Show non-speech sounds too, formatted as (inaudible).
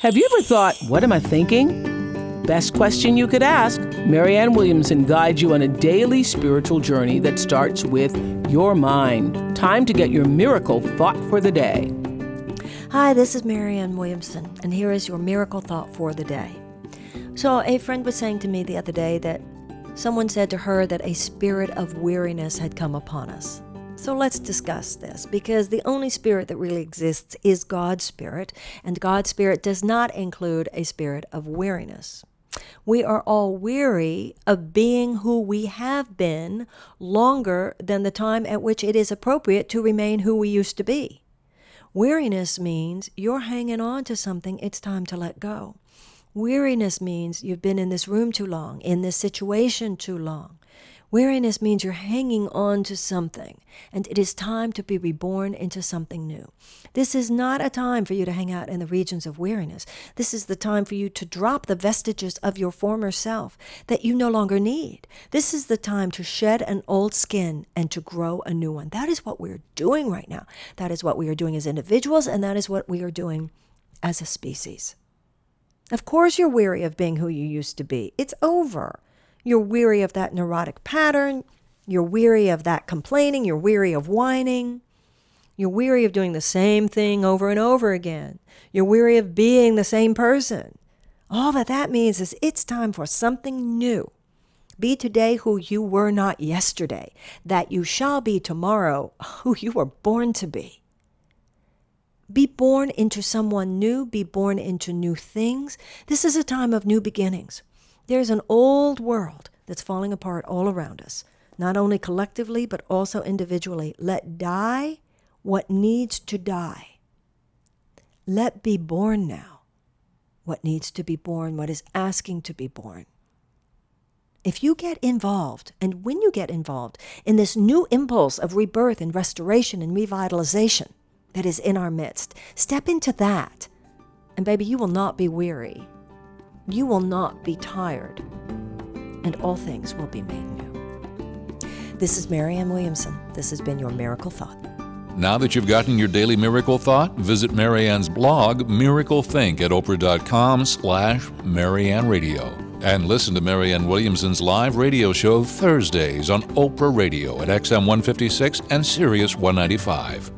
Have you ever thought, what am I thinking? Best question you could ask. Marianne Williamson guides you on a daily spiritual journey that starts with your mind. Time to get your miracle thought for the day. Hi, this is Marianne Williamson, and here is your miracle thought for the day. So, a friend was saying to me the other day that someone said to her that a spirit of weariness had come upon us. So let's discuss this because the only spirit that really exists is God's spirit, and God's spirit does not include a spirit of weariness. We are all weary of being who we have been longer than the time at which it is appropriate to remain who we used to be. Weariness means you're hanging on to something it's time to let go. Weariness means you've been in this room too long, in this situation too long. Weariness means you're hanging on to something, and it is time to be reborn into something new. This is not a time for you to hang out in the regions of weariness. This is the time for you to drop the vestiges of your former self that you no longer need. This is the time to shed an old skin and to grow a new one. That is what we're doing right now. That is what we are doing as individuals, and that is what we are doing as a species. Of course, you're weary of being who you used to be. It's over. You're weary of that neurotic pattern. You're weary of that complaining. You're weary of whining. You're weary of doing the same thing over and over again. You're weary of being the same person. All that that means is it's time for something new. Be today who you were not yesterday, that you shall be tomorrow (laughs) who you were born to be. Be born into someone new, be born into new things. This is a time of new beginnings. There's an old world that's falling apart all around us, not only collectively, but also individually. Let die what needs to die. Let be born now what needs to be born, what is asking to be born. If you get involved, and when you get involved in this new impulse of rebirth and restoration and revitalization that is in our midst, step into that. And baby, you will not be weary you will not be tired, and all things will be made new. This is Marianne Williamson. This has been your Miracle Thought. Now that you've gotten your daily miracle thought, visit Marianne's blog, Miracle Think, at oprah.com slash Marianne Radio. And listen to Marianne Williamson's live radio show Thursdays on Oprah Radio at XM 156 and Sirius 195.